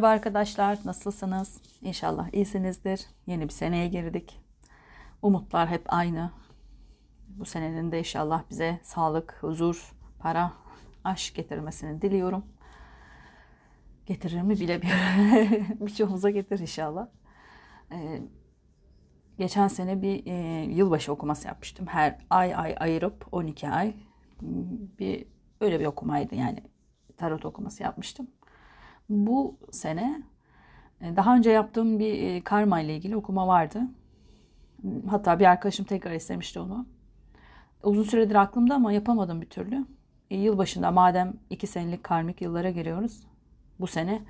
Merhaba arkadaşlar, nasılsınız? İnşallah iyisinizdir. Yeni bir seneye girdik. Umutlar hep aynı. Bu senenin de inşallah bize sağlık, huzur, para, aşk getirmesini diliyorum. Getirir mi bilemiyorum. Birçoğumuza getir inşallah. Ee, geçen sene bir e, yılbaşı okuması yapmıştım. Her ay ay ayırıp 12 ay bir öyle bir okumaydı yani tarot okuması yapmıştım. Bu sene e, daha önce yaptığım bir e, karma ile ilgili okuma vardı. Hatta bir arkadaşım tekrar istemişti onu. Uzun süredir aklımda ama yapamadım bir türlü. E, yılbaşında madem iki senelik karmik yıllara giriyoruz. Bu sene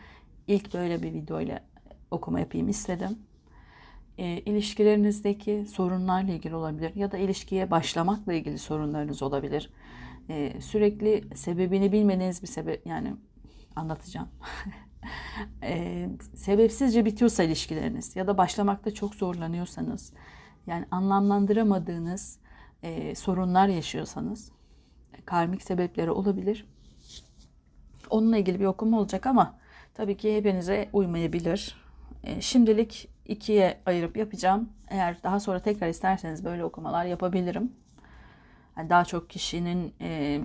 ilk böyle bir video ile okuma yapayım istedim. E, ilişkilerinizdeki sorunlarla ilgili olabilir ya da ilişkiye başlamakla ilgili sorunlarınız olabilir. E, sürekli sebebini bilmediğiniz bir sebep yani anlatacağım. e, sebepsizce bitiyorsa ilişkileriniz ya da başlamakta çok zorlanıyorsanız yani anlamlandıramadığınız e, sorunlar yaşıyorsanız karmik sebepleri olabilir. Onunla ilgili bir okuma olacak ama tabii ki hepinize uymayabilir. E, şimdilik ikiye ayırıp yapacağım. Eğer daha sonra tekrar isterseniz böyle okumalar yapabilirim. Yani daha çok kişinin e,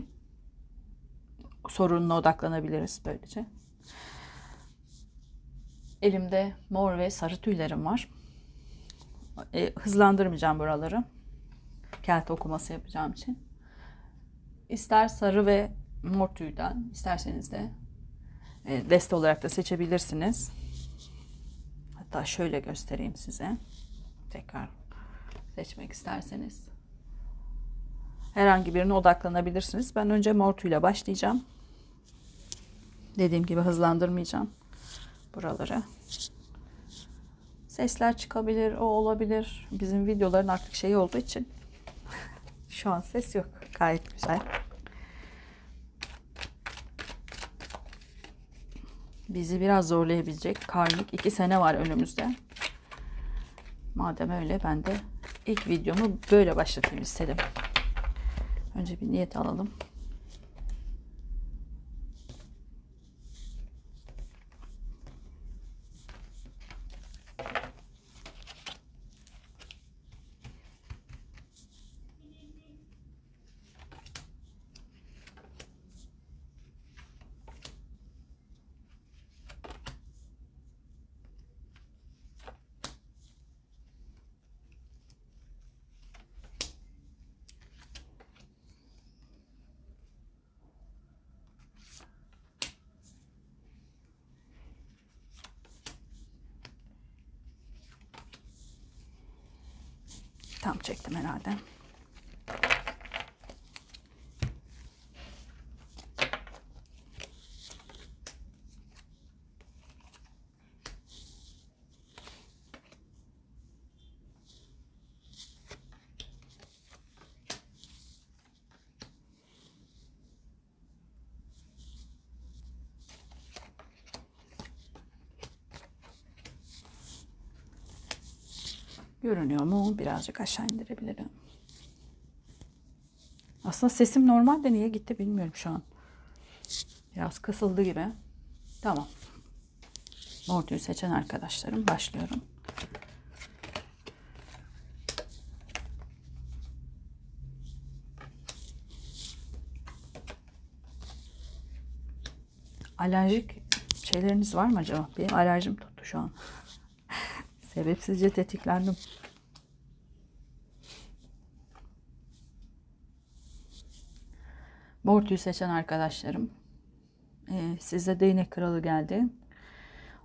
sorununa odaklanabiliriz böylece. Elimde mor ve sarı tüylerim var. E, hızlandırmayacağım buraları. Kelt okuması yapacağım için. İster sarı ve mor tüyden, isterseniz de e, deste olarak da seçebilirsiniz. Hatta şöyle göstereyim size. Tekrar seçmek isterseniz. Herhangi birine odaklanabilirsiniz. Ben önce mor tüyle başlayacağım. Dediğim gibi hızlandırmayacağım buraları. Sesler çıkabilir, o olabilir. Bizim videoların artık şeyi olduğu için şu an ses yok. Gayet güzel. Bizi biraz zorlayabilecek karmik iki sene var önümüzde. Madem öyle ben de ilk videomu böyle başlatayım istedim. Önce bir niyet alalım. Çektim herhalde. Görünüyor mu? Birazcık aşağı indirebilirim. Aslında sesim normal de niye gitti bilmiyorum şu an. Biraz kısıldı gibi. Tamam. Orduyu seçen arkadaşlarım başlıyorum. Alerjik şeyleriniz var mı acaba? Benim alerjim tuttu şu an. Sebepsizce tetiklendim. Bortuyu seçen arkadaşlarım. Ee, size değnek kralı geldi.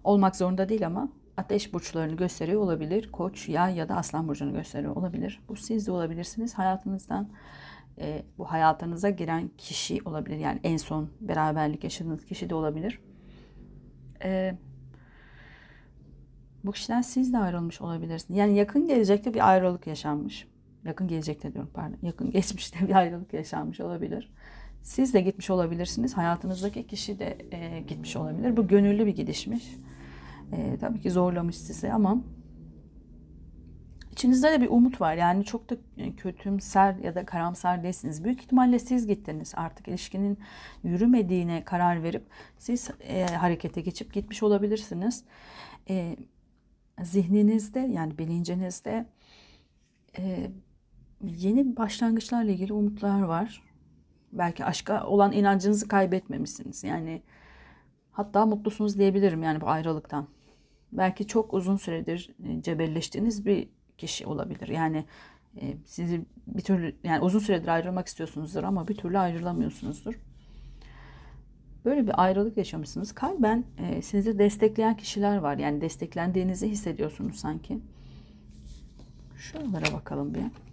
Olmak zorunda değil ama ateş burçlarını gösteriyor olabilir. Koç, yay ya da aslan burcunu gösteriyor olabilir. Bu siz de olabilirsiniz. Hayatınızdan e, bu hayatınıza giren kişi olabilir. Yani en son beraberlik yaşadığınız kişi de olabilir. Eee bu kişiden siz de ayrılmış olabilirsiniz. Yani yakın gelecekte bir ayrılık yaşanmış. Yakın gelecekte diyorum pardon. Yakın geçmişte bir ayrılık yaşanmış olabilir. Siz de gitmiş olabilirsiniz. Hayatınızdaki kişi de e, gitmiş olabilir. Bu gönüllü bir gidişmiş. E, tabii ki zorlamış sizi ama İçinizde de bir umut var. Yani çok da e, kötümser ya da karamsar değilsiniz. Büyük ihtimalle siz gittiniz. Artık ilişkinin yürümediğine karar verip siz e, harekete geçip gitmiş olabilirsiniz. E, zihninizde yani bilincinizde e, yeni başlangıçlarla ilgili umutlar var. Belki aşka olan inancınızı kaybetmemişsiniz. Yani hatta mutlusunuz diyebilirim yani bu ayrılıktan. Belki çok uzun süredir e, cebelleştiğiniz bir kişi olabilir. Yani e, sizi bir türlü yani uzun süredir ayrılmak istiyorsunuzdur ama bir türlü ayrılamıyorsunuzdur. Böyle bir ayrılık yaşamışsınız. Kalben e, sizi destekleyen kişiler var. Yani desteklendiğinizi hissediyorsunuz sanki. Şuralara bakalım bir.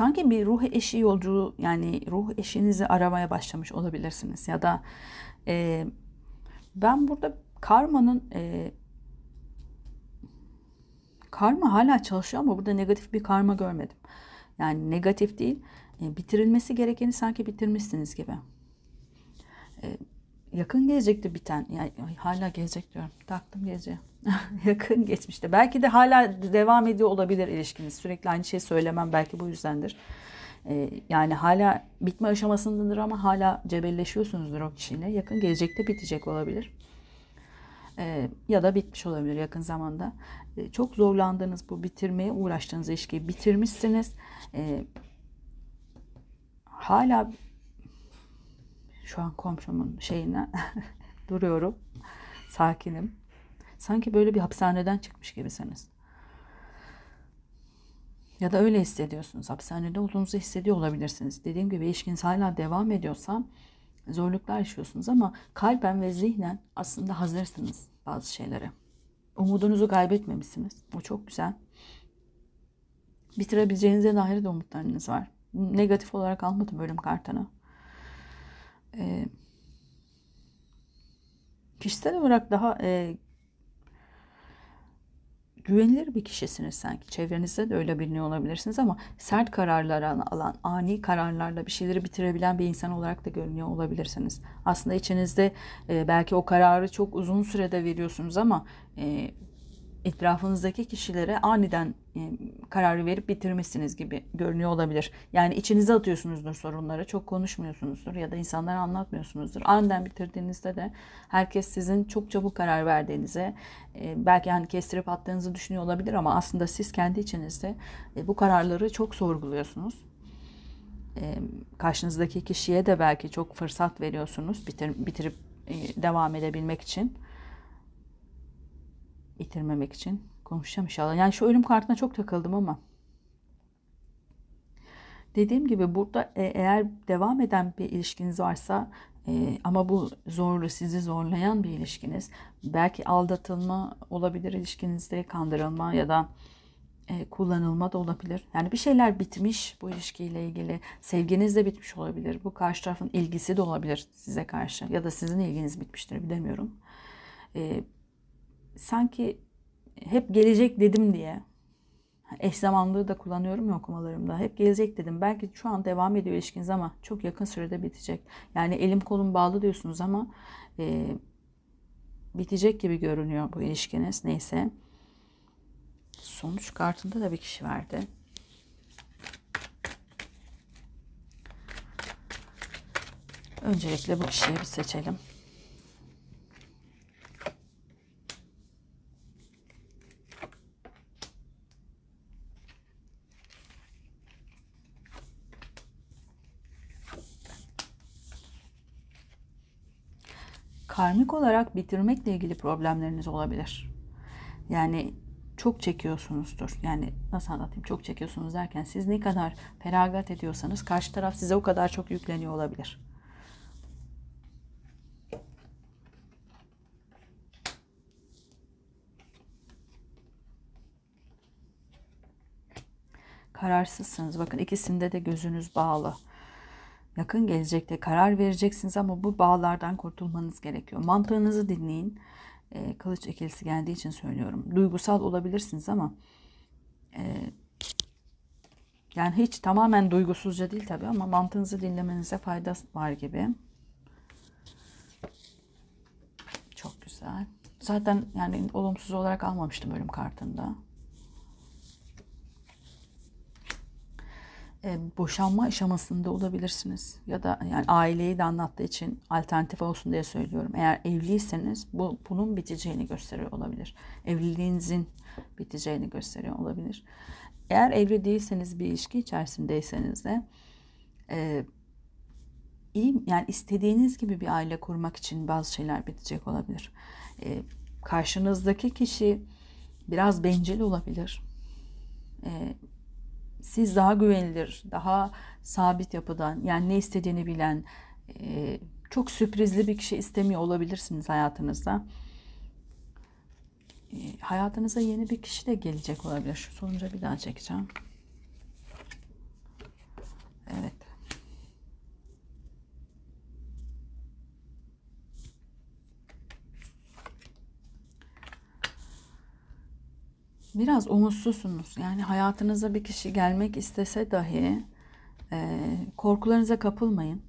Sanki bir ruh eşi yolculuğu yani ruh eşinizi aramaya başlamış olabilirsiniz ya da e, ben burada karmanın e, karma hala çalışıyor ama burada negatif bir karma görmedim. Yani negatif değil, e, bitirilmesi gerekeni sanki bitirmişsiniz gibi. E, yakın gelecekte biten, yani hala gelecek diyorum, taktım geleceğe. yakın geçmişte. Belki de hala devam ediyor olabilir ilişkiniz. Sürekli aynı şeyi söylemem belki bu yüzdendir. Ee, yani hala bitme aşamasındadır ama hala cebelleşiyorsunuzdur o kişiyle. Yakın gelecekte bitecek olabilir. Ee, ya da bitmiş olabilir yakın zamanda. Ee, çok zorlandığınız bu bitirmeye uğraştığınız ilişkiyi bitirmişsiniz. Ee, hala şu an komşumun şeyine duruyorum. Sakinim Sanki böyle bir hapishaneden çıkmış gibisiniz. Ya da öyle hissediyorsunuz. Hapishanede olduğunuzu hissediyor olabilirsiniz. Dediğim gibi ilişkiniz hala devam ediyorsa zorluklar yaşıyorsunuz ama kalben ve zihnen aslında hazırsınız bazı şeylere. Umudunuzu kaybetmemişsiniz. O çok güzel. Bitirebileceğinize dair de umutlarınız var. Negatif olarak almadım bölüm kartını. Ee, kişisel olarak daha e, güvenilir bir kişisiniz sanki. Çevrenizde de öyle biliniyor olabilirsiniz ama sert kararlar alan, ani kararlarla bir şeyleri bitirebilen bir insan olarak da görünüyor olabilirsiniz. Aslında içinizde e, belki o kararı çok uzun sürede veriyorsunuz ama e, etrafınızdaki kişilere aniden e, kararı verip bitirmişsiniz gibi görünüyor olabilir. Yani içinize atıyorsunuzdur sorunları, çok konuşmuyorsunuzdur ya da insanlara anlatmıyorsunuzdur. Aniden bitirdiğinizde de herkes sizin çok çabuk karar verdiğinize, e, belki hani kestirip attığınızı düşünüyor olabilir ama aslında siz kendi içinizde e, bu kararları çok sorguluyorsunuz. E, karşınızdaki kişiye de belki çok fırsat veriyorsunuz bitir, bitirip devam edebilmek için bitirmemek için konuşacağım inşallah. Yani şu ölüm kartına çok takıldım ama dediğim gibi burada e, eğer devam eden bir ilişkiniz varsa e, ama bu zorlu sizi zorlayan bir ilişkiniz belki aldatılma olabilir ilişkinizde kandırılma ya da e, kullanılma da olabilir. Yani bir şeyler bitmiş bu ilişkiyle ilgili. Sevginiz de bitmiş olabilir. Bu karşı tarafın ilgisi de olabilir size karşı. Ya da sizin ilginiz bitmiştir bilemiyorum. E, sanki hep gelecek dedim diye eş zamanlığı da kullanıyorum ya okumalarımda. Hep gelecek dedim. Belki şu an devam ediyor ilişkiniz ama çok yakın sürede bitecek. Yani elim kolum bağlı diyorsunuz ama e, bitecek gibi görünüyor bu ilişkiniz. Neyse. Sonuç kartında da bir kişi verdi. Öncelikle bu kişiyi bir seçelim. Karmik olarak bitirmekle ilgili problemleriniz olabilir. Yani çok çekiyorsunuzdur. Yani nasıl anlatayım? Çok çekiyorsunuz derken siz ne kadar feragat ediyorsanız karşı taraf size o kadar çok yükleniyor olabilir. Kararsızsınız. Bakın ikisinde de gözünüz bağlı. Yakın gelecekte karar vereceksiniz ama bu bağlardan kurtulmanız gerekiyor. Mantığınızı dinleyin. E, kılıç ikilisi geldiği için söylüyorum. Duygusal olabilirsiniz ama e, yani hiç tamamen duygusuzca değil tabii ama mantığınızı dinlemenize fayda var gibi. Çok güzel. Zaten yani olumsuz olarak almamıştım ölüm kartında. E, boşanma aşamasında olabilirsiniz. Ya da yani aileyi de anlattığı için alternatif olsun diye söylüyorum. Eğer evliyseniz bu bunun biteceğini gösteriyor olabilir. Evliliğinizin biteceğini gösteriyor olabilir. Eğer evli değilseniz bir ilişki içerisindeyseniz de e, iyi yani istediğiniz gibi bir aile kurmak için bazı şeyler bitecek olabilir. E, karşınızdaki kişi biraz bencil olabilir. Siz daha güvenilir, daha sabit yapıdan, yani ne istediğini bilen, çok sürprizli bir kişi istemiyor olabilirsiniz hayatınızda. Hayatınıza yeni bir kişi de gelecek olabilir. Şu sonuca bir daha çekeceğim. Evet. Biraz umutsuzsunuz. Yani hayatınıza bir kişi gelmek istese dahi e, korkularınıza kapılmayın.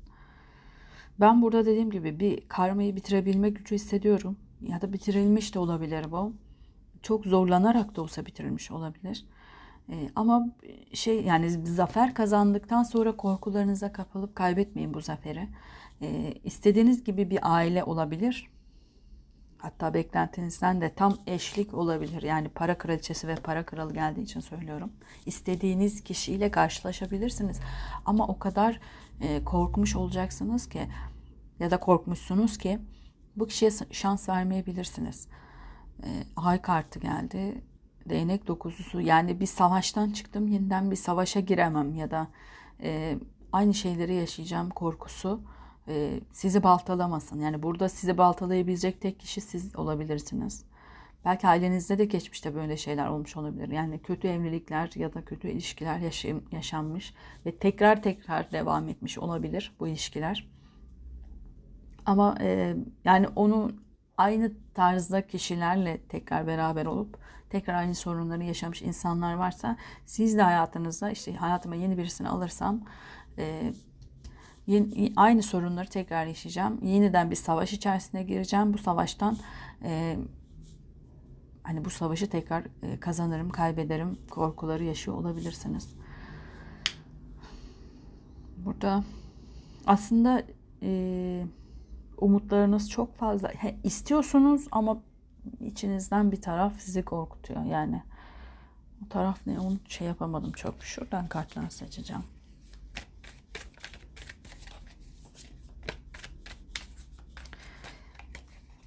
Ben burada dediğim gibi bir karmayı bitirebilme gücü hissediyorum. Ya da bitirilmiş de olabilir bu. Çok zorlanarak da olsa bitirilmiş olabilir. E, ama şey yani zafer kazandıktan sonra korkularınıza kapılıp kaybetmeyin bu zaferi. E, istediğiniz gibi bir aile olabilir Hatta beklentinizden de tam eşlik olabilir. Yani para kraliçesi ve para kralı geldiği için söylüyorum. İstediğiniz kişiyle karşılaşabilirsiniz. Ama o kadar e, korkmuş olacaksınız ki ya da korkmuşsunuz ki bu kişiye şans vermeyebilirsiniz. E, ay kartı geldi. Değnek dokuzusu yani bir savaştan çıktım yeniden bir savaşa giremem ya da e, aynı şeyleri yaşayacağım korkusu e, sizi baltalamasın. Yani burada sizi baltalayabilecek tek kişi siz olabilirsiniz. Belki ailenizde de geçmişte böyle şeyler olmuş olabilir. Yani kötü evlilikler ya da kötü ilişkiler yaşam, yaşanmış ve tekrar tekrar devam etmiş olabilir bu ilişkiler. Ama e, yani onu aynı tarzda kişilerle tekrar beraber olup tekrar aynı sorunları yaşamış insanlar varsa siz de hayatınızda işte hayatıma yeni birisini alırsam e, Aynı sorunları tekrar yaşayacağım. Yeniden bir savaş içerisine gireceğim. Bu savaştan e, hani bu savaşı tekrar e, kazanırım, kaybederim korkuları yaşıyor olabilirsiniz. Burada aslında e, umutlarınız çok fazla. He, istiyorsunuz ama içinizden bir taraf sizi korkutuyor. Yani o taraf ne onu şey yapamadım çok. Şuradan kartlar seçeceğim.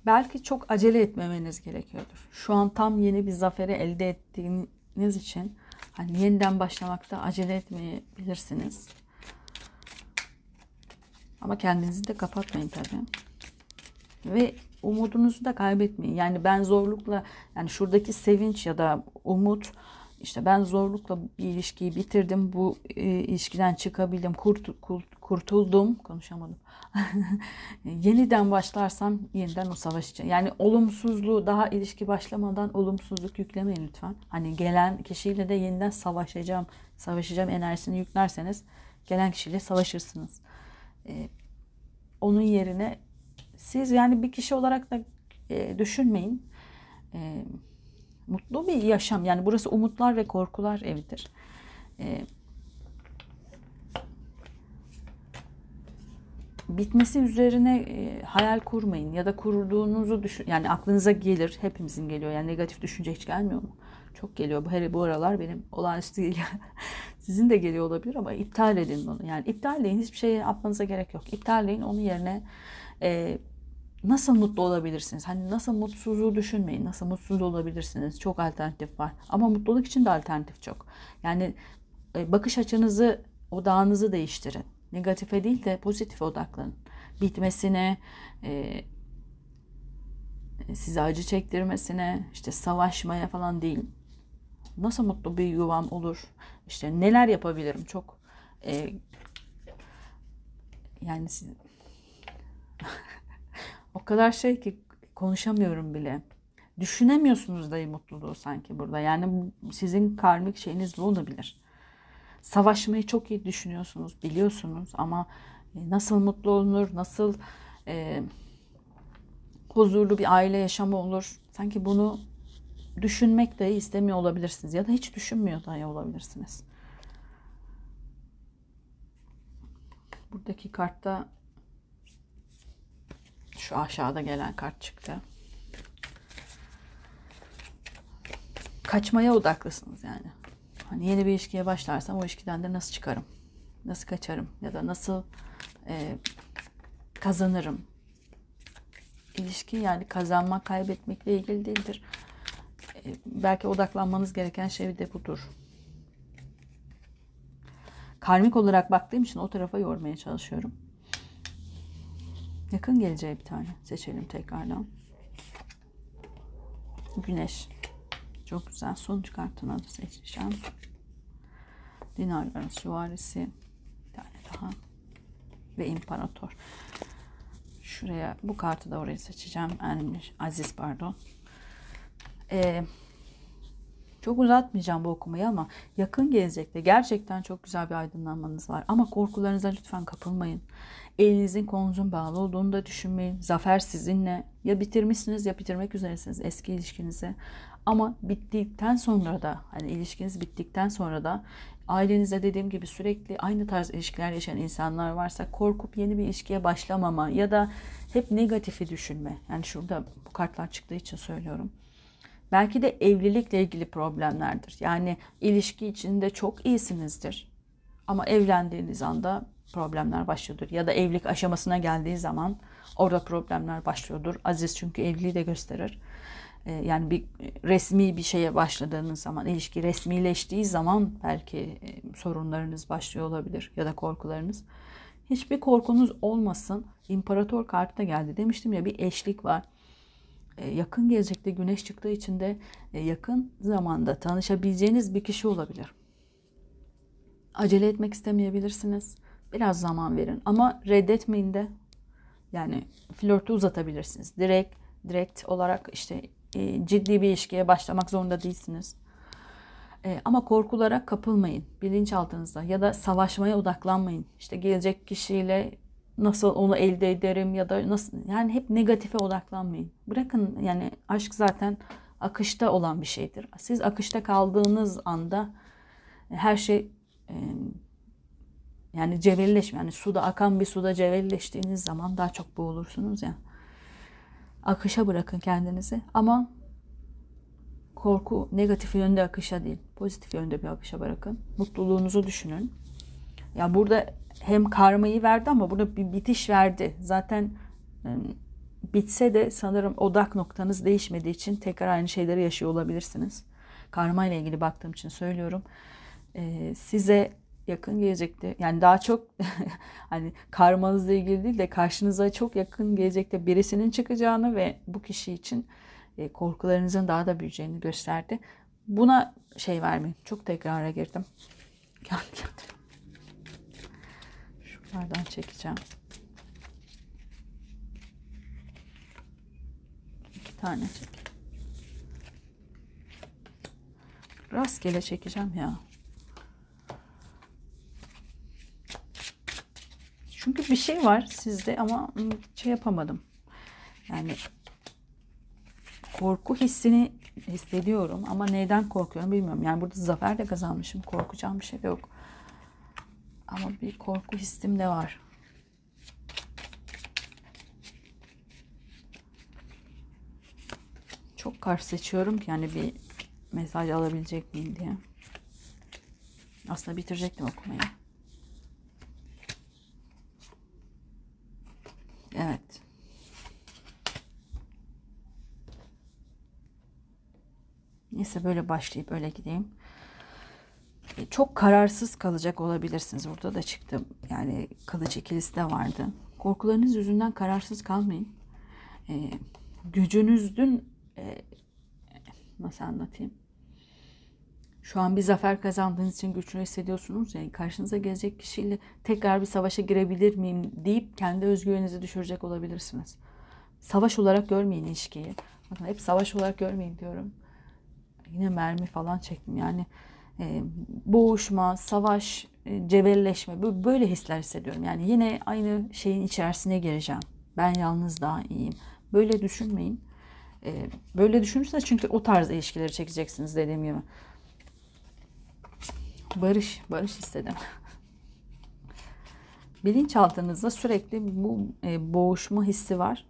Belki çok acele etmemeniz gerekiyordur. Şu an tam yeni bir zaferi elde ettiğiniz için hani yeniden başlamakta acele etmeyebilirsiniz. Ama kendinizi de kapatmayın tabii. Ve umudunuzu da kaybetmeyin. Yani ben zorlukla yani şuradaki sevinç ya da umut işte ben zorlukla bir ilişkiyi bitirdim. Bu e, ilişkiden çıkabildim. Kurt, kurt, kurtuldum. Konuşamadım. yeniden başlarsam yeniden o savaş için. Yani olumsuzluğu daha ilişki başlamadan olumsuzluk yüklemeyin lütfen. Hani gelen kişiyle de yeniden savaşacağım, savaşacağım enerjisini yüklerseniz gelen kişiyle savaşırsınız. Ee, onun yerine siz yani bir kişi olarak da e, düşünmeyin. E, mutlu bir yaşam yani burası umutlar ve korkular evidir. E, bitmesi üzerine e, hayal kurmayın ya da kurduğunuzu düşün yani aklınıza gelir hepimizin geliyor yani negatif düşünce hiç gelmiyor mu? Çok geliyor bu her bu aralar benim olağanüstü değil. Sizin de geliyor olabilir ama iptal edin bunu. Yani iptalleyin hiçbir şey yapmanıza gerek yok. İptalleyin onun yerine e, nasıl mutlu olabilirsiniz? Hani nasıl mutsuzluğu düşünmeyin. Nasıl mutsuz olabilirsiniz? Çok alternatif var. Ama mutluluk için de alternatif çok. Yani e, bakış açınızı, odağınızı değiştirin negatife değil de pozitife odaklanın. Bitmesine, e, size acı çektirmesine, işte savaşmaya falan değil. Nasıl mutlu bir yuvam olur? İşte neler yapabilirim? Çok e, yani siz... o kadar şey ki konuşamıyorum bile. Düşünemiyorsunuz dahi mutluluğu sanki burada. Yani sizin karmik şeyiniz bu olabilir. Savaşmayı çok iyi düşünüyorsunuz, biliyorsunuz ama e, nasıl mutlu olunur, nasıl e, huzurlu bir aile yaşamı olur. Sanki bunu düşünmek dahi istemiyor olabilirsiniz ya da hiç düşünmüyor dahi olabilirsiniz. Buradaki kartta şu aşağıda gelen kart çıktı. Kaçmaya odaklısınız yani. Hani yeni bir ilişkiye başlarsam o ilişkiden de nasıl çıkarım? Nasıl kaçarım? Ya da nasıl e, kazanırım? İlişki yani kazanmak, kaybetmekle ilgili değildir. E, belki odaklanmanız gereken şey de budur. Karmik olarak baktığım için o tarafa yormaya çalışıyorum. Yakın geleceği bir tane seçelim tekrardan. Güneş. Çok güzel. Sonuç kartını da seçeceğim. Dinarların süvarisi. Bir tane daha. Ve imparator. Şuraya bu kartı da oraya seçeceğim. Yani Aziz pardon. Ee, çok uzatmayacağım bu okumayı ama yakın gelecekte gerçekten çok güzel bir aydınlanmanız var. Ama korkularınıza lütfen kapılmayın. Elinizin kolunuzun bağlı olduğunu da düşünmeyin. Zafer sizinle. Ya bitirmişsiniz ya bitirmek üzeresiniz eski ilişkinizi. Ama bittikten sonra da hani ilişkiniz bittikten sonra da ailenizde dediğim gibi sürekli aynı tarz ilişkiler yaşayan insanlar varsa korkup yeni bir ilişkiye başlamama ya da hep negatifi düşünme. Yani şurada bu kartlar çıktığı için söylüyorum. Belki de evlilikle ilgili problemlerdir. Yani ilişki içinde çok iyisinizdir. Ama evlendiğiniz anda problemler başlıyordur. Ya da evlilik aşamasına geldiği zaman orada problemler başlıyordur. Aziz çünkü evliliği de gösterir. Ee, yani bir resmi bir şeye başladığınız zaman, ilişki resmileştiği zaman belki e, sorunlarınız başlıyor olabilir ya da korkularınız. Hiçbir korkunuz olmasın. İmparator kartı da geldi. Demiştim ya bir eşlik var. Ee, yakın gelecekte güneş çıktığı için de e, yakın zamanda tanışabileceğiniz bir kişi olabilir. Acele etmek istemeyebilirsiniz. Biraz zaman verin ama reddetmeyin de. Yani flörtü uzatabilirsiniz. Direkt direkt olarak işte e, ciddi bir ilişkiye başlamak zorunda değilsiniz. E, ama korkulara kapılmayın bilinçaltınızda ya da savaşmaya odaklanmayın. İşte gelecek kişiyle nasıl onu elde ederim ya da nasıl yani hep negatife odaklanmayın. Bırakın yani aşk zaten akışta olan bir şeydir. Siz akışta kaldığınız anda her şey e, yani cebelleşme yani suda akan bir suda cebelleştiğiniz zaman daha çok boğulursunuz ya. Akışa bırakın kendinizi ama korku negatif yönde akışa değil pozitif yönde bir akışa bırakın. Mutluluğunuzu düşünün. Ya burada hem karmayı verdi ama burada bir bitiş verdi. Zaten bitse de sanırım odak noktanız değişmediği için tekrar aynı şeyleri yaşıyor olabilirsiniz. Karma ile ilgili baktığım için söylüyorum. Ee, size yakın gelecekte yani daha çok hani karmanızla ilgili değil de karşınıza çok yakın gelecekte birisinin çıkacağını ve bu kişi için e, korkularınızın daha da büyüyeceğini gösterdi. Buna şey vermeyin. Çok tekrara girdim. Kendi kendime. Şuralardan çekeceğim. İki tane çek. Rastgele çekeceğim ya. Çünkü bir şey var sizde ama şey yapamadım. Yani korku hissini hissediyorum ama neyden korkuyorum bilmiyorum. Yani burada zafer de kazanmışım. Korkacağım bir şey yok. Ama bir korku hissim de var. Çok karşı seçiyorum ki yani bir mesaj alabilecek miyim diye. Aslında bitirecektim okumayı. Evet. Neyse böyle başlayıp öyle gideyim. E, çok kararsız kalacak olabilirsiniz. Burada da çıktı. Yani kılıç ikilisi de vardı. Korkularınız yüzünden kararsız kalmayın. E, gücünüzün e, nasıl anlatayım? şu an bir zafer kazandığınız için güçlü hissediyorsunuz. Yani karşınıza gelecek kişiyle tekrar bir savaşa girebilir miyim deyip kendi özgüveninizi düşürecek olabilirsiniz. Savaş olarak görmeyin ilişkiyi. Bakın hep savaş olarak görmeyin diyorum. Yine mermi falan çektim. Yani e, boğuşma, savaş, e, cebelleşme böyle hisler hissediyorum. Yani yine aynı şeyin içerisine gireceğim. Ben yalnız daha iyiyim. Böyle düşünmeyin. E, böyle düşünürseniz çünkü o tarz ilişkileri çekeceksiniz dediğim gibi. Barış, barış istedim. Bilinçaltınızda sürekli bu e, boğuşma hissi var.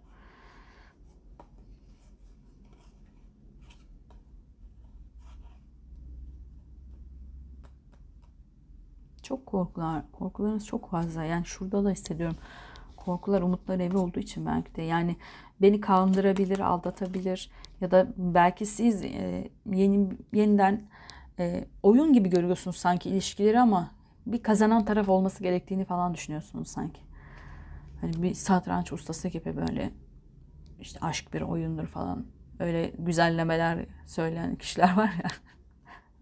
Çok korkular, korkularınız çok fazla. Yani şurada da hissediyorum. Korkular umutlar evi olduğu için belki de. Yani beni kandırabilir, aldatabilir ya da belki siz e, yeni yeniden e, oyun gibi görüyorsunuz sanki ilişkileri ama bir kazanan taraf olması gerektiğini falan düşünüyorsunuz sanki. Hani bir satranç ustası gibi böyle işte aşk bir oyundur falan. Öyle güzellemeler söyleyen kişiler var ya.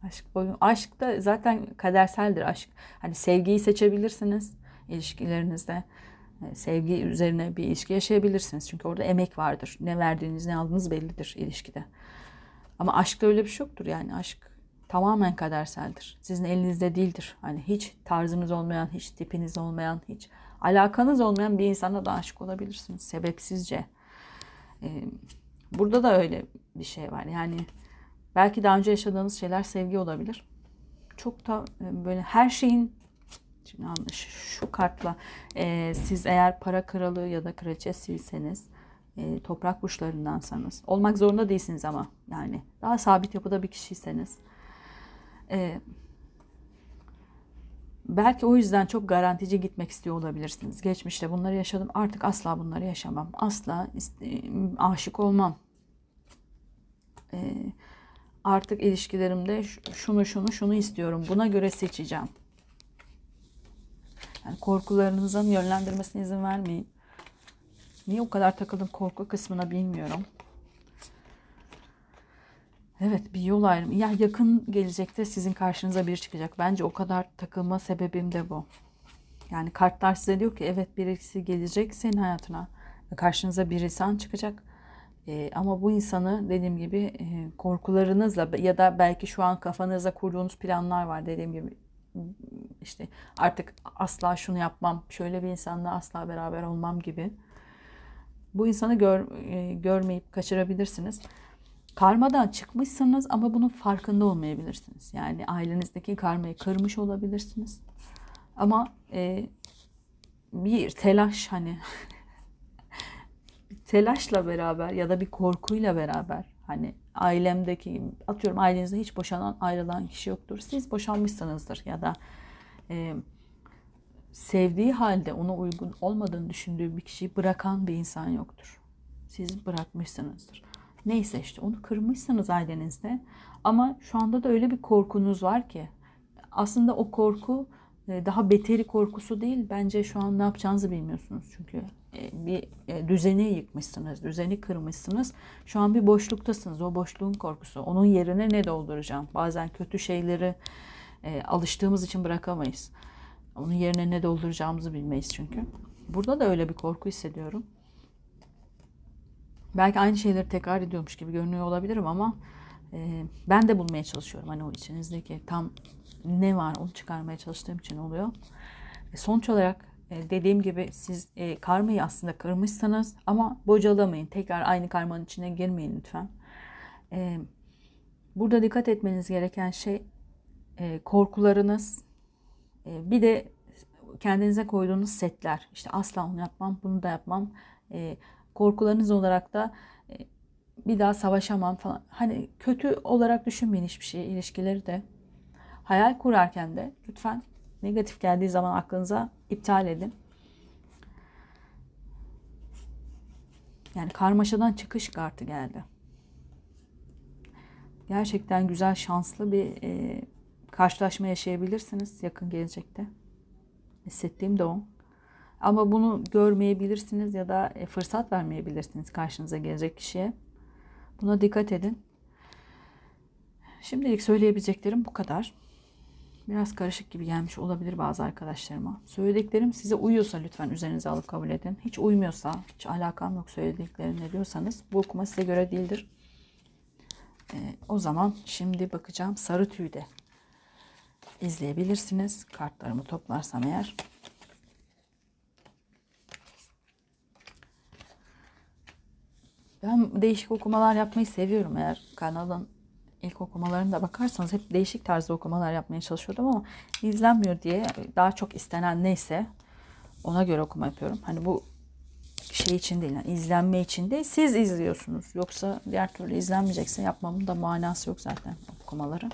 Aşk oyun. Aşk da zaten kaderseldir aşk. Hani sevgiyi seçebilirsiniz ilişkilerinizde. E, sevgi üzerine bir ilişki yaşayabilirsiniz. Çünkü orada emek vardır. Ne verdiğiniz ne aldığınız bellidir ilişkide. Ama aşkta öyle bir şey yoktur yani. Aşk tamamen kaderseldir. Sizin elinizde değildir. Hani hiç tarzınız olmayan, hiç tipiniz olmayan, hiç alakanız olmayan bir insana da aşık olabilirsiniz sebepsizce. Ee, burada da öyle bir şey var. Yani belki daha önce yaşadığınız şeyler sevgi olabilir. Çok da e, böyle her şeyin Şimdi yanlış şu kartla e, siz eğer para kralı ya da kraliçesiyseniz e, toprak burçlarındansanız olmak zorunda değilsiniz ama yani daha sabit yapıda bir kişiyseniz e, belki o yüzden çok garantici gitmek istiyor olabilirsiniz. Geçmişte bunları yaşadım artık asla bunları yaşamam. Asla aşık olmam. E, artık ilişkilerimde şunu şunu şunu istiyorum. Buna göre seçeceğim yani korkularınızın yönlendirmesine izin vermeyin. Niye o kadar takıldım korku kısmına bilmiyorum. Evet bir yol ayrımı. Ya yakın gelecekte sizin karşınıza biri çıkacak. Bence o kadar takılma sebebim de bu. Yani kartlar size diyor ki evet birisi gelecek senin hayatına. Karşınıza bir insan çıkacak. Ee, ama bu insanı dediğim gibi e, korkularınızla ya da belki şu an kafanızda kurduğunuz planlar var dediğim gibi işte artık asla şunu yapmam, şöyle bir insanla asla beraber olmam gibi. Bu insanı gör, e, görmeyip kaçırabilirsiniz. Karmadan çıkmışsınız ama bunun farkında olmayabilirsiniz. Yani ailenizdeki karmayı kırmış olabilirsiniz. Ama e, bir telaş hani telaşla beraber ya da bir korkuyla beraber hani ailemdeki atıyorum ailenizde hiç boşanan ayrılan kişi yoktur. Siz boşanmışsınızdır ya da e, sevdiği halde ona uygun olmadığını düşündüğü bir kişiyi bırakan bir insan yoktur. Siz bırakmışsınızdır. Neyse işte onu kırmışsınız ailenizde ama şu anda da öyle bir korkunuz var ki aslında o korku e, daha beteri korkusu değil. Bence şu an ne yapacağınızı bilmiyorsunuz çünkü bir e, düzeni yıkmışsınız, düzeni kırmışsınız. Şu an bir boşluktasınız. O boşluğun korkusu. Onun yerine ne dolduracağım? Bazen kötü şeyleri e, alıştığımız için bırakamayız. Onun yerine ne dolduracağımızı bilmeyiz çünkü. Burada da öyle bir korku hissediyorum. Belki aynı şeyleri tekrar ediyormuş gibi görünüyor olabilirim ama e, ben de bulmaya çalışıyorum. Hani o içinizdeki tam ne var onu çıkarmaya çalıştığım için oluyor. E, sonuç olarak e, dediğim gibi siz e, karmayı aslında kırmışsınız ama bocalamayın. Tekrar aynı karmanın içine girmeyin lütfen. E, burada dikkat etmeniz gereken şey e, korkularınız e, bir de kendinize koyduğunuz setler. İşte asla onu yapmam, bunu da yapmam. E, korkularınız olarak da e, bir daha savaşamam falan. Hani kötü olarak düşünmeyin hiçbir şey ilişkileri de. Hayal kurarken de lütfen negatif geldiği zaman aklınıza iptal edin. Yani karmaşadan çıkış kartı geldi. Gerçekten güzel, şanslı bir e, karşılaşma yaşayabilirsiniz yakın gelecekte. Hissettiğim de o. Ama bunu görmeyebilirsiniz ya da e, fırsat vermeyebilirsiniz karşınıza gelecek kişiye. Buna dikkat edin. Şimdilik söyleyebileceklerim bu kadar. Biraz karışık gibi gelmiş olabilir bazı arkadaşlarıma. Söylediklerim size uyuyorsa lütfen üzerinize alıp kabul edin. Hiç uymuyorsa, hiç alakam yok söylediklerimle diyorsanız bu okuma size göre değildir. Ee, o zaman şimdi bakacağım sarı tüyde izleyebilirsiniz. Kartlarımı toplarsam eğer. Ben değişik okumalar yapmayı seviyorum eğer kanalın ilk okumalarına bakarsanız hep değişik tarzda okumalar yapmaya çalışıyordum ama izlenmiyor diye daha çok istenen neyse ona göre okuma yapıyorum. Hani bu şey için değil, yani izlenme için değil, siz izliyorsunuz. Yoksa diğer türlü izlenmeyecekse yapmamın da manası yok zaten okumaları.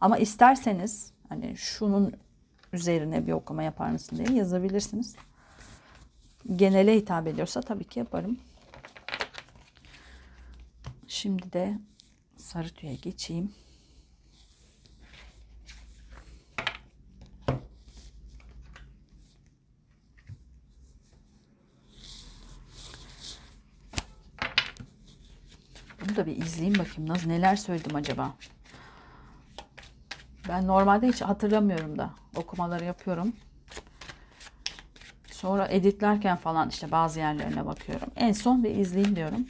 Ama isterseniz hani şunun üzerine bir okuma yapar mısın diye yazabilirsiniz. Genele hitap ediyorsa tabii ki yaparım. Şimdi de sarı tüye geçeyim. Bunu da bir izleyeyim bakayım. Nasıl neler söyledim acaba? Ben normalde hiç hatırlamıyorum da okumaları yapıyorum. Sonra editlerken falan işte bazı yerlerine bakıyorum. En son bir izleyeyim diyorum.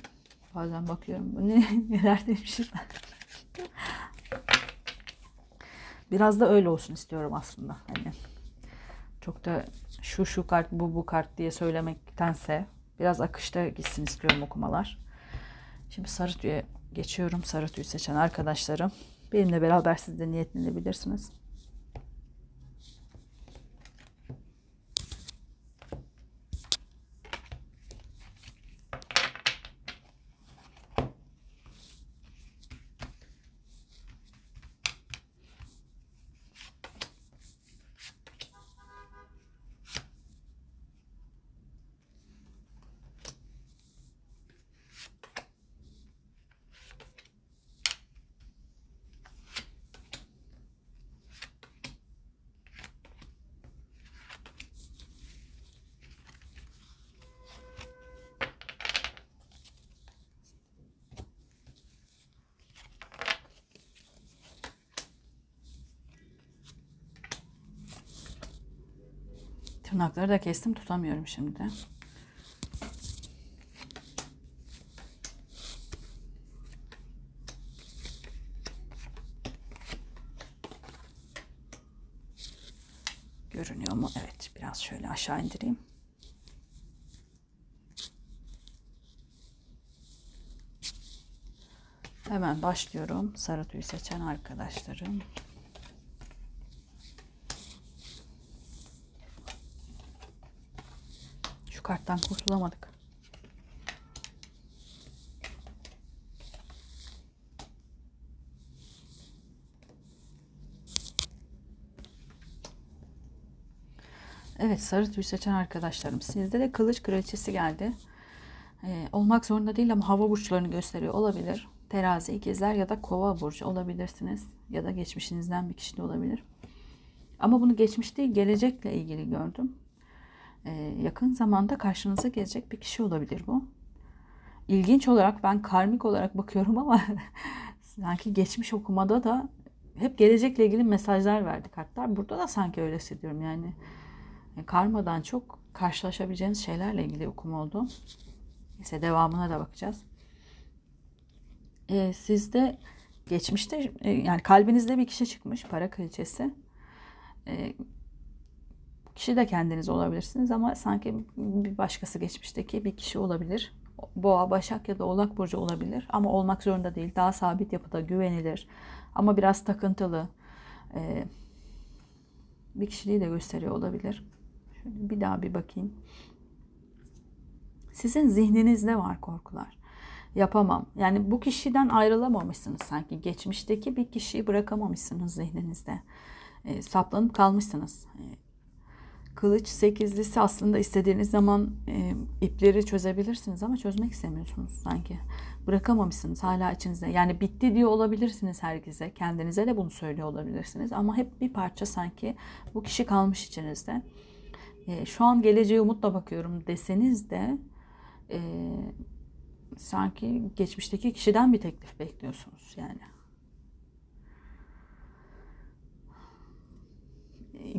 Bazen bakıyorum. Ne, neler demişim Biraz da öyle olsun istiyorum aslında. Hani çok da şu şu kart bu bu kart diye söylemektense biraz akışta gitsin istiyorum okumalar. Şimdi sarı tüye geçiyorum. Sarı tüy seçen arkadaşlarım. Benimle beraber siz de niyetlenebilirsiniz. Tırnakları da kestim tutamıyorum şimdi. Görünüyor mu? Evet biraz şöyle aşağı indireyim. Hemen başlıyorum. Sarı tüy seçen arkadaşlarım. Karttan kurtulamadık. Evet sarı tüy seçen arkadaşlarım. Sizde de kılıç kraliçesi geldi. Ee, olmak zorunda değil ama hava burçlarını gösteriyor olabilir. Terazi, ikizler ya da kova burcu olabilirsiniz. Ya da geçmişinizden bir kişi de olabilir. Ama bunu geçmiş değil gelecekle ilgili gördüm yakın zamanda karşınıza gelecek bir kişi olabilir bu. İlginç olarak ben karmik olarak bakıyorum ama sanki geçmiş okumada da hep gelecekle ilgili mesajlar verdi kartlar. Burada da sanki öyle hissediyorum yani. E, karmadan çok karşılaşabileceğiniz şeylerle ilgili okuma oldu. Neyse devamına da bakacağız. E, sizde geçmişte e, yani kalbinizde bir kişi çıkmış para kraliçesi. E, kişi de kendiniz olabilirsiniz ama sanki bir başkası geçmişteki bir kişi olabilir. Boğa, Başak ya da Oğlak Burcu olabilir ama olmak zorunda değil. Daha sabit yapıda, güvenilir ama biraz takıntılı e, bir kişiliği de gösteriyor olabilir. Şöyle bir daha bir bakayım. Sizin zihninizde var korkular. Yapamam. Yani bu kişiden ayrılamamışsınız sanki. Geçmişteki bir kişiyi bırakamamışsınız zihninizde. E, saplanıp kalmışsınız. E, Kılıç sekizlisi aslında istediğiniz zaman e, ipleri çözebilirsiniz ama çözmek istemiyorsunuz sanki. Bırakamamışsınız hala içinizde. Yani bitti diyor olabilirsiniz herkese. Kendinize de bunu söylüyor olabilirsiniz. Ama hep bir parça sanki bu kişi kalmış içinizde. E, şu an geleceğe umutla bakıyorum deseniz de e, sanki geçmişteki kişiden bir teklif bekliyorsunuz yani.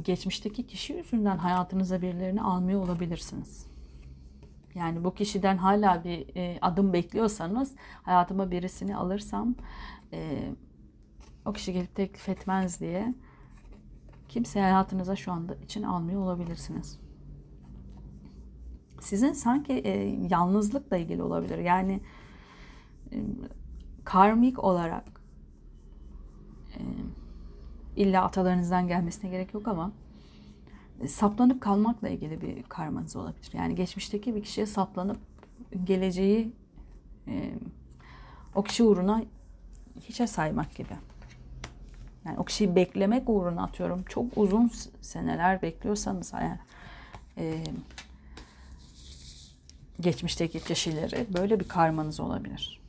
Geçmişteki kişi yüzünden hayatınıza birilerini almıyor olabilirsiniz. Yani bu kişiden hala bir e, adım bekliyorsanız hayatıma birisini alırsam e, o kişi gelip teklif etmez diye kimse hayatınıza şu anda için almıyor olabilirsiniz. Sizin sanki e, yalnızlıkla ilgili olabilir. Yani e, karmik olarak e, illa atalarınızdan gelmesine gerek yok ama saplanıp kalmakla ilgili bir karmanız olabilir. Yani geçmişteki bir kişiye saplanıp geleceği e, o kişi uğruna hiçe saymak gibi. Yani o kişiyi beklemek uğruna atıyorum. Çok uzun seneler bekliyorsanız eğer e, geçmişteki kişileri böyle bir karmanız olabilir.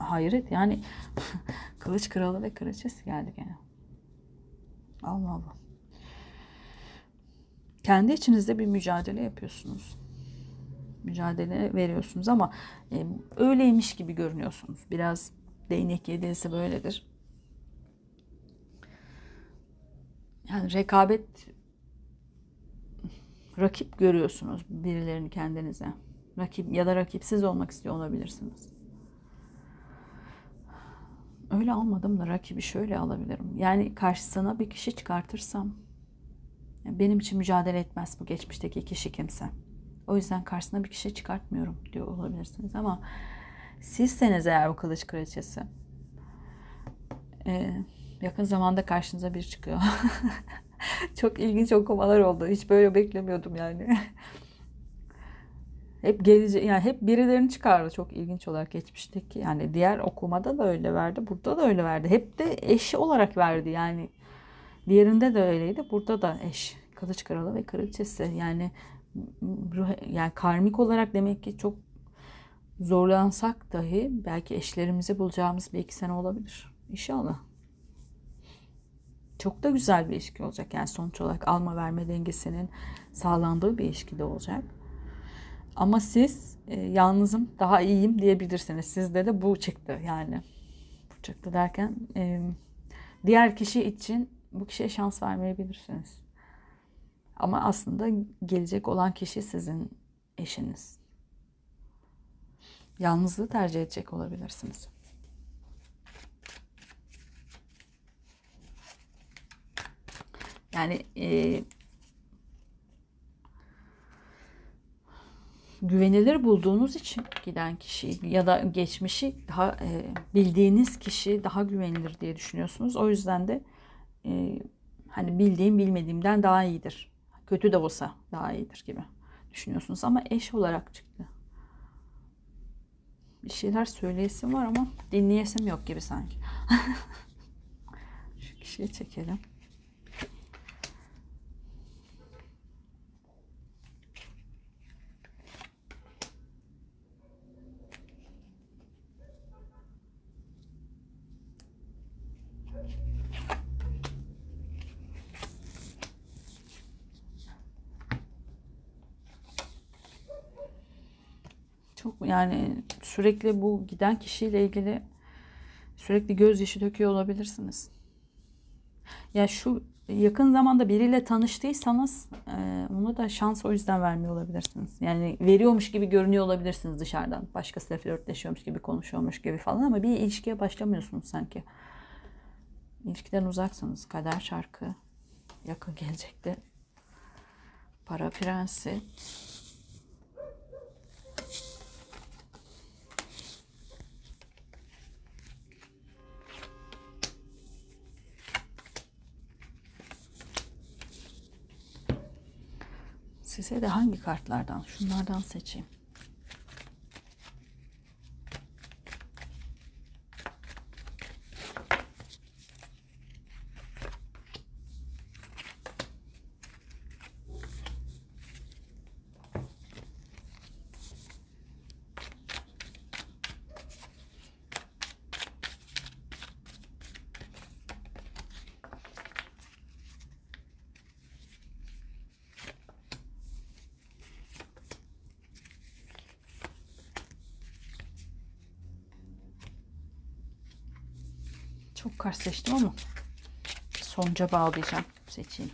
Hayret yani kılıç kralı ve kraliçesi geldi gene. Allah Allah. Kendi içinizde bir mücadele yapıyorsunuz. Mücadele veriyorsunuz ama e, öyleymiş gibi görünüyorsunuz. Biraz değnek yedilse böyledir. Yani rekabet rakip görüyorsunuz birilerini kendinize. Rakip ya da rakipsiz olmak istiyor olabilirsiniz. Öyle almadım da rakibi şöyle alabilirim. Yani karşısına bir kişi çıkartırsam benim için mücadele etmez bu geçmişteki kişi kimse. O yüzden karşısına bir kişi çıkartmıyorum diyor olabilirsiniz ama sizseniz eğer o kılıç kraliçesi e, yakın zamanda karşınıza bir çıkıyor. Çok ilginç okumalar oldu. Hiç böyle beklemiyordum yani. Hep gelici yani hep birilerini çıkardı çok ilginç olarak geçmişteki. Yani diğer okumada da öyle verdi. Burada da öyle verdi. Hep de eş olarak verdi yani. Diğerinde de öyleydi. Burada da eş. Kılıç kralı ve kraliçesi. Yani yani karmik olarak demek ki çok zorlansak dahi belki eşlerimizi bulacağımız bir iki sene olabilir. İnşallah. Çok da güzel bir ilişki olacak. Yani sonuç olarak alma verme dengesinin sağlandığı bir ilişki de olacak. Ama siz e, yalnızım daha iyiyim diyebilirsiniz. Sizde de bu çıktı yani. Bu çıktı derken e, diğer kişi için bu kişiye şans vermeyebilirsiniz. Ama aslında gelecek olan kişi sizin eşiniz. Yalnızlığı tercih edecek olabilirsiniz. Yani e, güvenilir bulduğunuz için giden kişi ya da geçmişi daha e, bildiğiniz kişi daha güvenilir diye düşünüyorsunuz. O yüzden de e, hani bildiğim bilmediğimden daha iyidir. Kötü de olsa daha iyidir gibi düşünüyorsunuz ama eş olarak çıktı. Bir şeyler söyleyesim var ama dinleyesim yok gibi sanki. Şu kişiyi çekelim. Çok yani sürekli bu giden kişiyle ilgili sürekli gözyaşı döküyor olabilirsiniz. Ya şu yakın zamanda biriyle tanıştıysanız e, ona da şans o yüzden vermiyor olabilirsiniz. Yani veriyormuş gibi görünüyor olabilirsiniz dışarıdan. Başkasıyla flörtleşiyormuş gibi konuşuyormuş gibi falan ama bir ilişkiye başlamıyorsunuz sanki. İlişkiden uzaksınız. Kader şarkı yakın gelecekte. Para prensi. Size de hangi kartlardan? Şunlardan seçeyim. Seçtim ama Sonuca bağlayacağım. Seçeyim.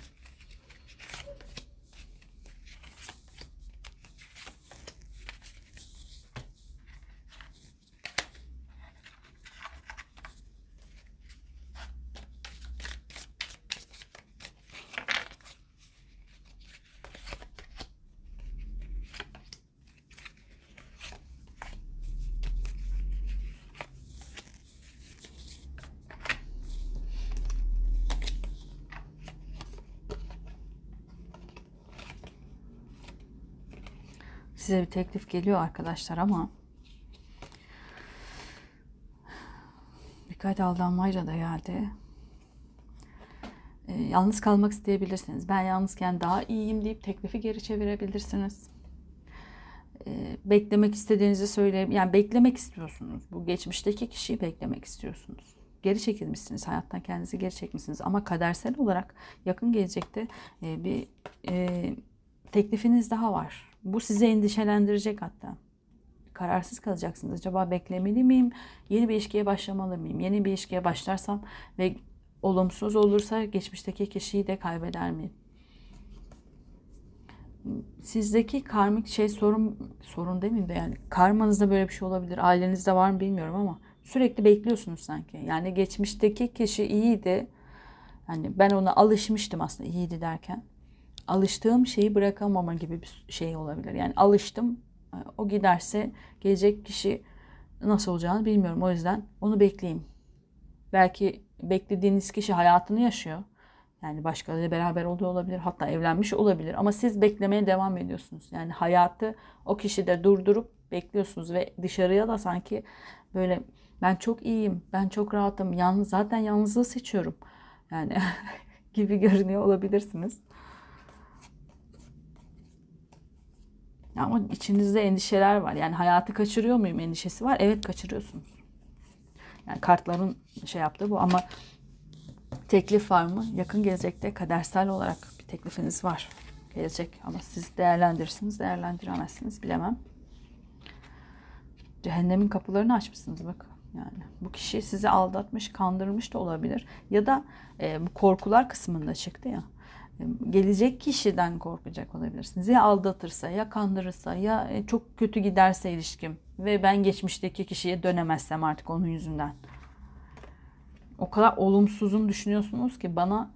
Size bir teklif geliyor arkadaşlar ama birkaç aldanmayla da geldi. Ee, yalnız kalmak isteyebilirsiniz. Ben yalnızken daha iyiyim deyip teklifi geri çevirebilirsiniz. Ee, beklemek istediğinizi söyleyeyim. Yani beklemek istiyorsunuz. Bu geçmişteki kişiyi beklemek istiyorsunuz. Geri çekilmişsiniz. Hayattan kendinizi geri çekmişsiniz. Ama kadersel olarak yakın gelecekte e, bir e, teklifiniz daha var. Bu sizi endişelendirecek hatta. Kararsız kalacaksınız. Acaba beklemeli miyim? Yeni bir ilişkiye başlamalı mıyım? Yeni bir ilişkiye başlarsam ve olumsuz olursa geçmişteki kişiyi de kaybeder miyim? Sizdeki karmik şey sorun sorun demeyeyim de yani karmanızda böyle bir şey olabilir. Ailenizde var mı bilmiyorum ama sürekli bekliyorsunuz sanki. Yani geçmişteki kişi iyiydi. Yani ben ona alışmıştım aslında iyiydi derken alıştığım şeyi bırakamama gibi bir şey olabilir. Yani alıştım. O giderse gelecek kişi nasıl olacağını bilmiyorum. O yüzden onu bekleyeyim. Belki beklediğiniz kişi hayatını yaşıyor. Yani başkalarıyla beraber oluyor olabilir. Hatta evlenmiş olabilir. Ama siz beklemeye devam ediyorsunuz. Yani hayatı o kişide durdurup bekliyorsunuz. Ve dışarıya da sanki böyle ben çok iyiyim, ben çok rahatım, yalnız, zaten yalnızlığı seçiyorum. Yani gibi görünüyor olabilirsiniz. Ama içinizde endişeler var. Yani hayatı kaçırıyor muyum endişesi var. Evet kaçırıyorsunuz. Yani kartların şey yaptığı bu ama teklif var mı? Yakın gelecekte kadersel olarak bir teklifiniz var. Gelecek ama siz değerlendirirsiniz, değerlendiremezsiniz bilemem. Cehennemin kapılarını açmışsınız bak. Yani bu kişi sizi aldatmış, kandırmış da olabilir. Ya da e, bu korkular kısmında çıktı ya gelecek kişiden korkacak olabilirsiniz. Ya aldatırsa, ya kandırırsa, ya e, çok kötü giderse ilişkim ve ben geçmişteki kişiye dönemezsem artık onun yüzünden. O kadar olumsuzun düşünüyorsunuz ki bana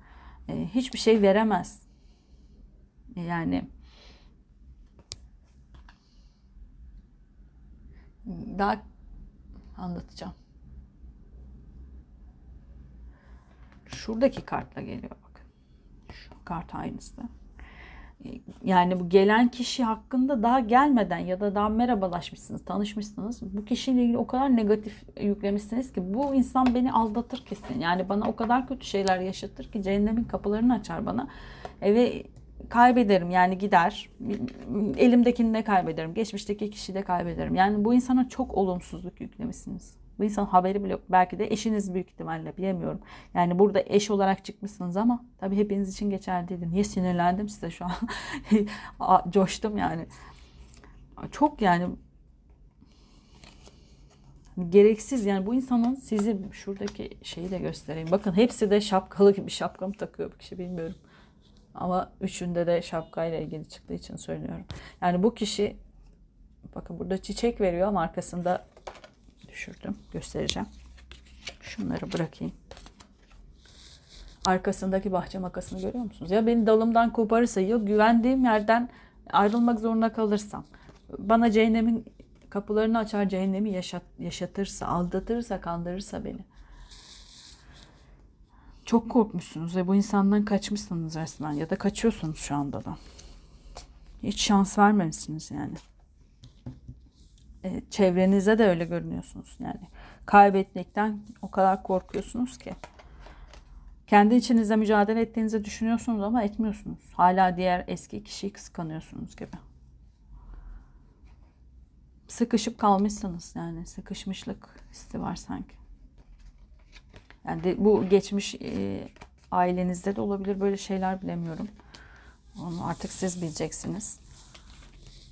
e, hiçbir şey veremez. Yani daha anlatacağım. Şuradaki kartla geliyor kart aynısı. Yani bu gelen kişi hakkında daha gelmeden ya da daha merhabalaşmışsınız, tanışmışsınız. Bu kişiyle ilgili o kadar negatif yüklemişsiniz ki bu insan beni aldatır kesin. Yani bana o kadar kötü şeyler yaşatır ki cehennemin kapılarını açar bana. Eve kaybederim yani gider. Elimdekini de kaybederim. Geçmişteki kişiyi de kaybederim. Yani bu insana çok olumsuzluk yüklemişsiniz. Bu insan haberi bile yok. Belki de eşiniz büyük ihtimalle bilemiyorum. Yani burada eş olarak çıkmışsınız ama tabii hepiniz için geçerli değil. Niye sinirlendim size şu an? Coştum yani. Çok yani gereksiz yani bu insanın sizi şuradaki şeyi de göstereyim. Bakın hepsi de şapkalı gibi şapkamı takıyor bir kişi bilmiyorum. Ama üçünde de şapkayla ilgili çıktığı için söylüyorum. Yani bu kişi bakın burada çiçek veriyor ama arkasında düşürdüm. Göstereceğim. Şunları bırakayım. Arkasındaki bahçe makasını görüyor musunuz? Ya beni dalımdan koparırsa ya güvendiğim yerden ayrılmak zorunda kalırsam. Bana cehennemin kapılarını açar cehennemi yaşat, yaşatırsa, aldatırsa, kandırırsa beni. Çok korkmuşsunuz ve bu insandan kaçmışsınız resmen ya da kaçıyorsunuz şu anda da. Hiç şans vermemişsiniz yani. E, çevrenize de öyle görünüyorsunuz. Yani kaybetmekten o kadar korkuyorsunuz ki. Kendi içinizde mücadele ettiğinizi düşünüyorsunuz ama etmiyorsunuz. Hala diğer eski kişiyi kıskanıyorsunuz gibi. Sıkışıp kalmışsınız yani sıkışmışlık hissi var sanki. Yani de, bu geçmiş e, ailenizde de olabilir böyle şeyler bilemiyorum. Onu artık siz bileceksiniz.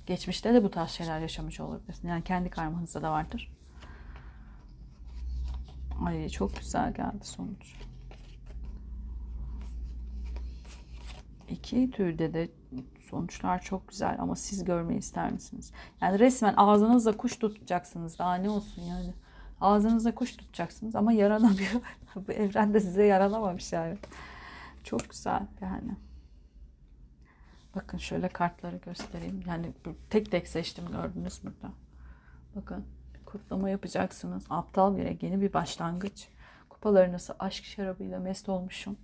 Geçmişte de bu tarz şeyler yaşamış olabilirsin. Yani kendi karmanızda da vardır. Ay çok güzel geldi sonuç. İki türde de sonuçlar çok güzel ama siz görmeyi ister misiniz? Yani resmen ağzınızla kuş tutacaksınız. Daha ne olsun yani. Ağzınızla kuş tutacaksınız ama yaranamıyor. Bu evrende size yaranamamış yani. Çok güzel yani. Bakın şöyle kartları göstereyim. Yani tek tek seçtim gördünüz burada. Bakın kutlama yapacaksınız. Aptal bire yeni bir başlangıç. Kupalarınızı aşk şarabıyla mest olmuşum.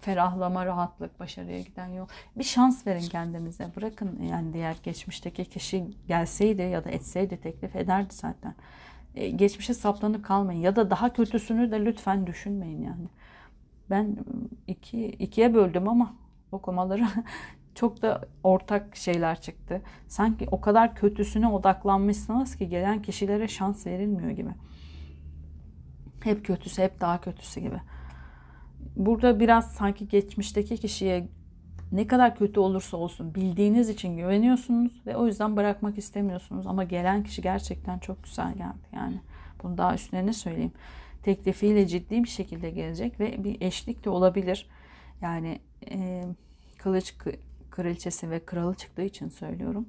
Ferahlama, rahatlık, başarıya giden yol. Bir şans verin kendinize. Bırakın yani diğer geçmişteki kişi gelseydi ya da etseydi teklif ederdi zaten. E, geçmişe saplanıp kalmayın. Ya da daha kötüsünü de lütfen düşünmeyin yani. Ben iki, ikiye böldüm ama okumaları çok da ortak şeyler çıktı. Sanki o kadar kötüsüne odaklanmışsınız ki gelen kişilere şans verilmiyor gibi. Hep kötüsü, hep daha kötüsü gibi. Burada biraz sanki geçmişteki kişiye ne kadar kötü olursa olsun bildiğiniz için güveniyorsunuz ve o yüzden bırakmak istemiyorsunuz. Ama gelen kişi gerçekten çok güzel geldi. Yani bunu daha üstüne ne söyleyeyim. Teklifiyle ciddi bir şekilde gelecek ve bir eşlik de olabilir. Yani e, kılıç kı- kraliçesi ve kralı çıktığı için söylüyorum.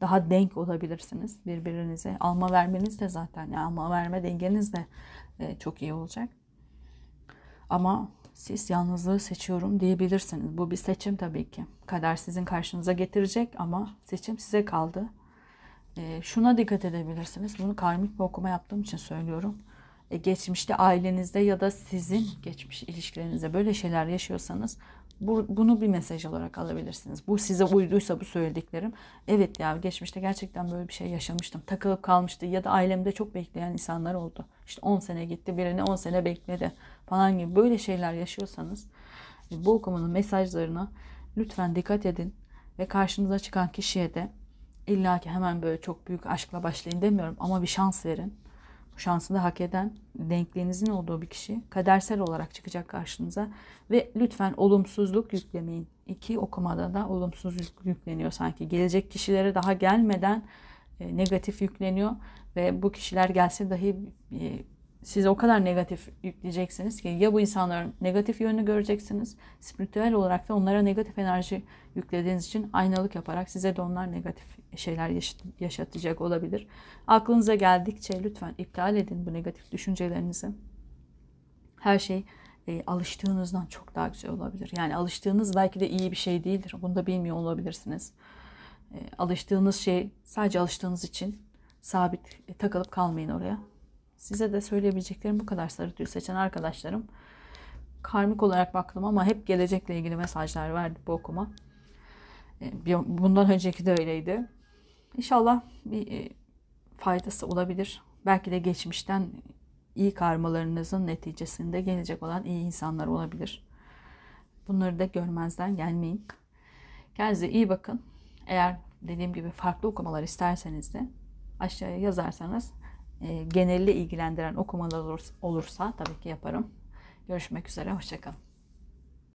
Daha denk olabilirsiniz birbirinize. Alma vermeniz de zaten yani alma verme dengeniz de e, çok iyi olacak. Ama siz yalnızlığı seçiyorum diyebilirsiniz. Bu bir seçim tabii ki. Kader sizin karşınıza getirecek ama seçim size kaldı. E, şuna dikkat edebilirsiniz. Bunu karmik bir okuma yaptığım için söylüyorum. E, geçmişte ailenizde ya da sizin geçmiş ilişkilerinizde böyle şeyler yaşıyorsanız bu, bunu bir mesaj olarak alabilirsiniz. Bu size uyduysa bu söylediklerim. Evet ya geçmişte gerçekten böyle bir şey yaşamıştım. Takılıp kalmıştı ya da ailemde çok bekleyen insanlar oldu. İşte 10 sene gitti birini 10 sene bekledi falan gibi böyle şeyler yaşıyorsanız e, bu okumanın mesajlarına lütfen dikkat edin ve karşınıza çıkan kişiye de illa ki hemen böyle çok büyük aşkla başlayın demiyorum ama bir şans verin. Şansı da hak eden denkliğinizin olduğu bir kişi kadersel olarak çıkacak karşınıza ve lütfen olumsuzluk yüklemeyin. İki okumada da olumsuzluk yükleniyor sanki. Gelecek kişilere daha gelmeden e, negatif yükleniyor ve bu kişiler gelse dahi size o kadar negatif yükleyeceksiniz ki ya bu insanların negatif yönünü göreceksiniz, spiritüel olarak da onlara negatif enerji yüklediğiniz için aynalık yaparak size de onlar negatif şeyler yaşat- yaşatacak olabilir. Aklınıza geldikçe lütfen iptal edin bu negatif düşüncelerinizi. Her şey e, alıştığınızdan çok daha güzel olabilir. Yani alıştığınız belki de iyi bir şey değildir. Bunu da bilmiyor olabilirsiniz. E, alıştığınız şey sadece alıştığınız için sabit e, takılıp kalmayın oraya. Size de söyleyebileceklerim bu kadar sarı tüy seçen arkadaşlarım. Karmik olarak baktım ama hep gelecekle ilgili mesajlar verdi bu okuma. E, Bundan önceki de öyleydi. İnşallah bir e, faydası olabilir. Belki de geçmişten iyi karmalarınızın neticesinde gelecek olan iyi insanlar olabilir. Bunları da görmezden gelmeyin. Kendinize iyi bakın. Eğer dediğim gibi farklı okumalar isterseniz de aşağıya yazarsanız e, genelde ilgilendiren okumalar olursa tabii ki yaparım. Görüşmek üzere, hoşçakalın.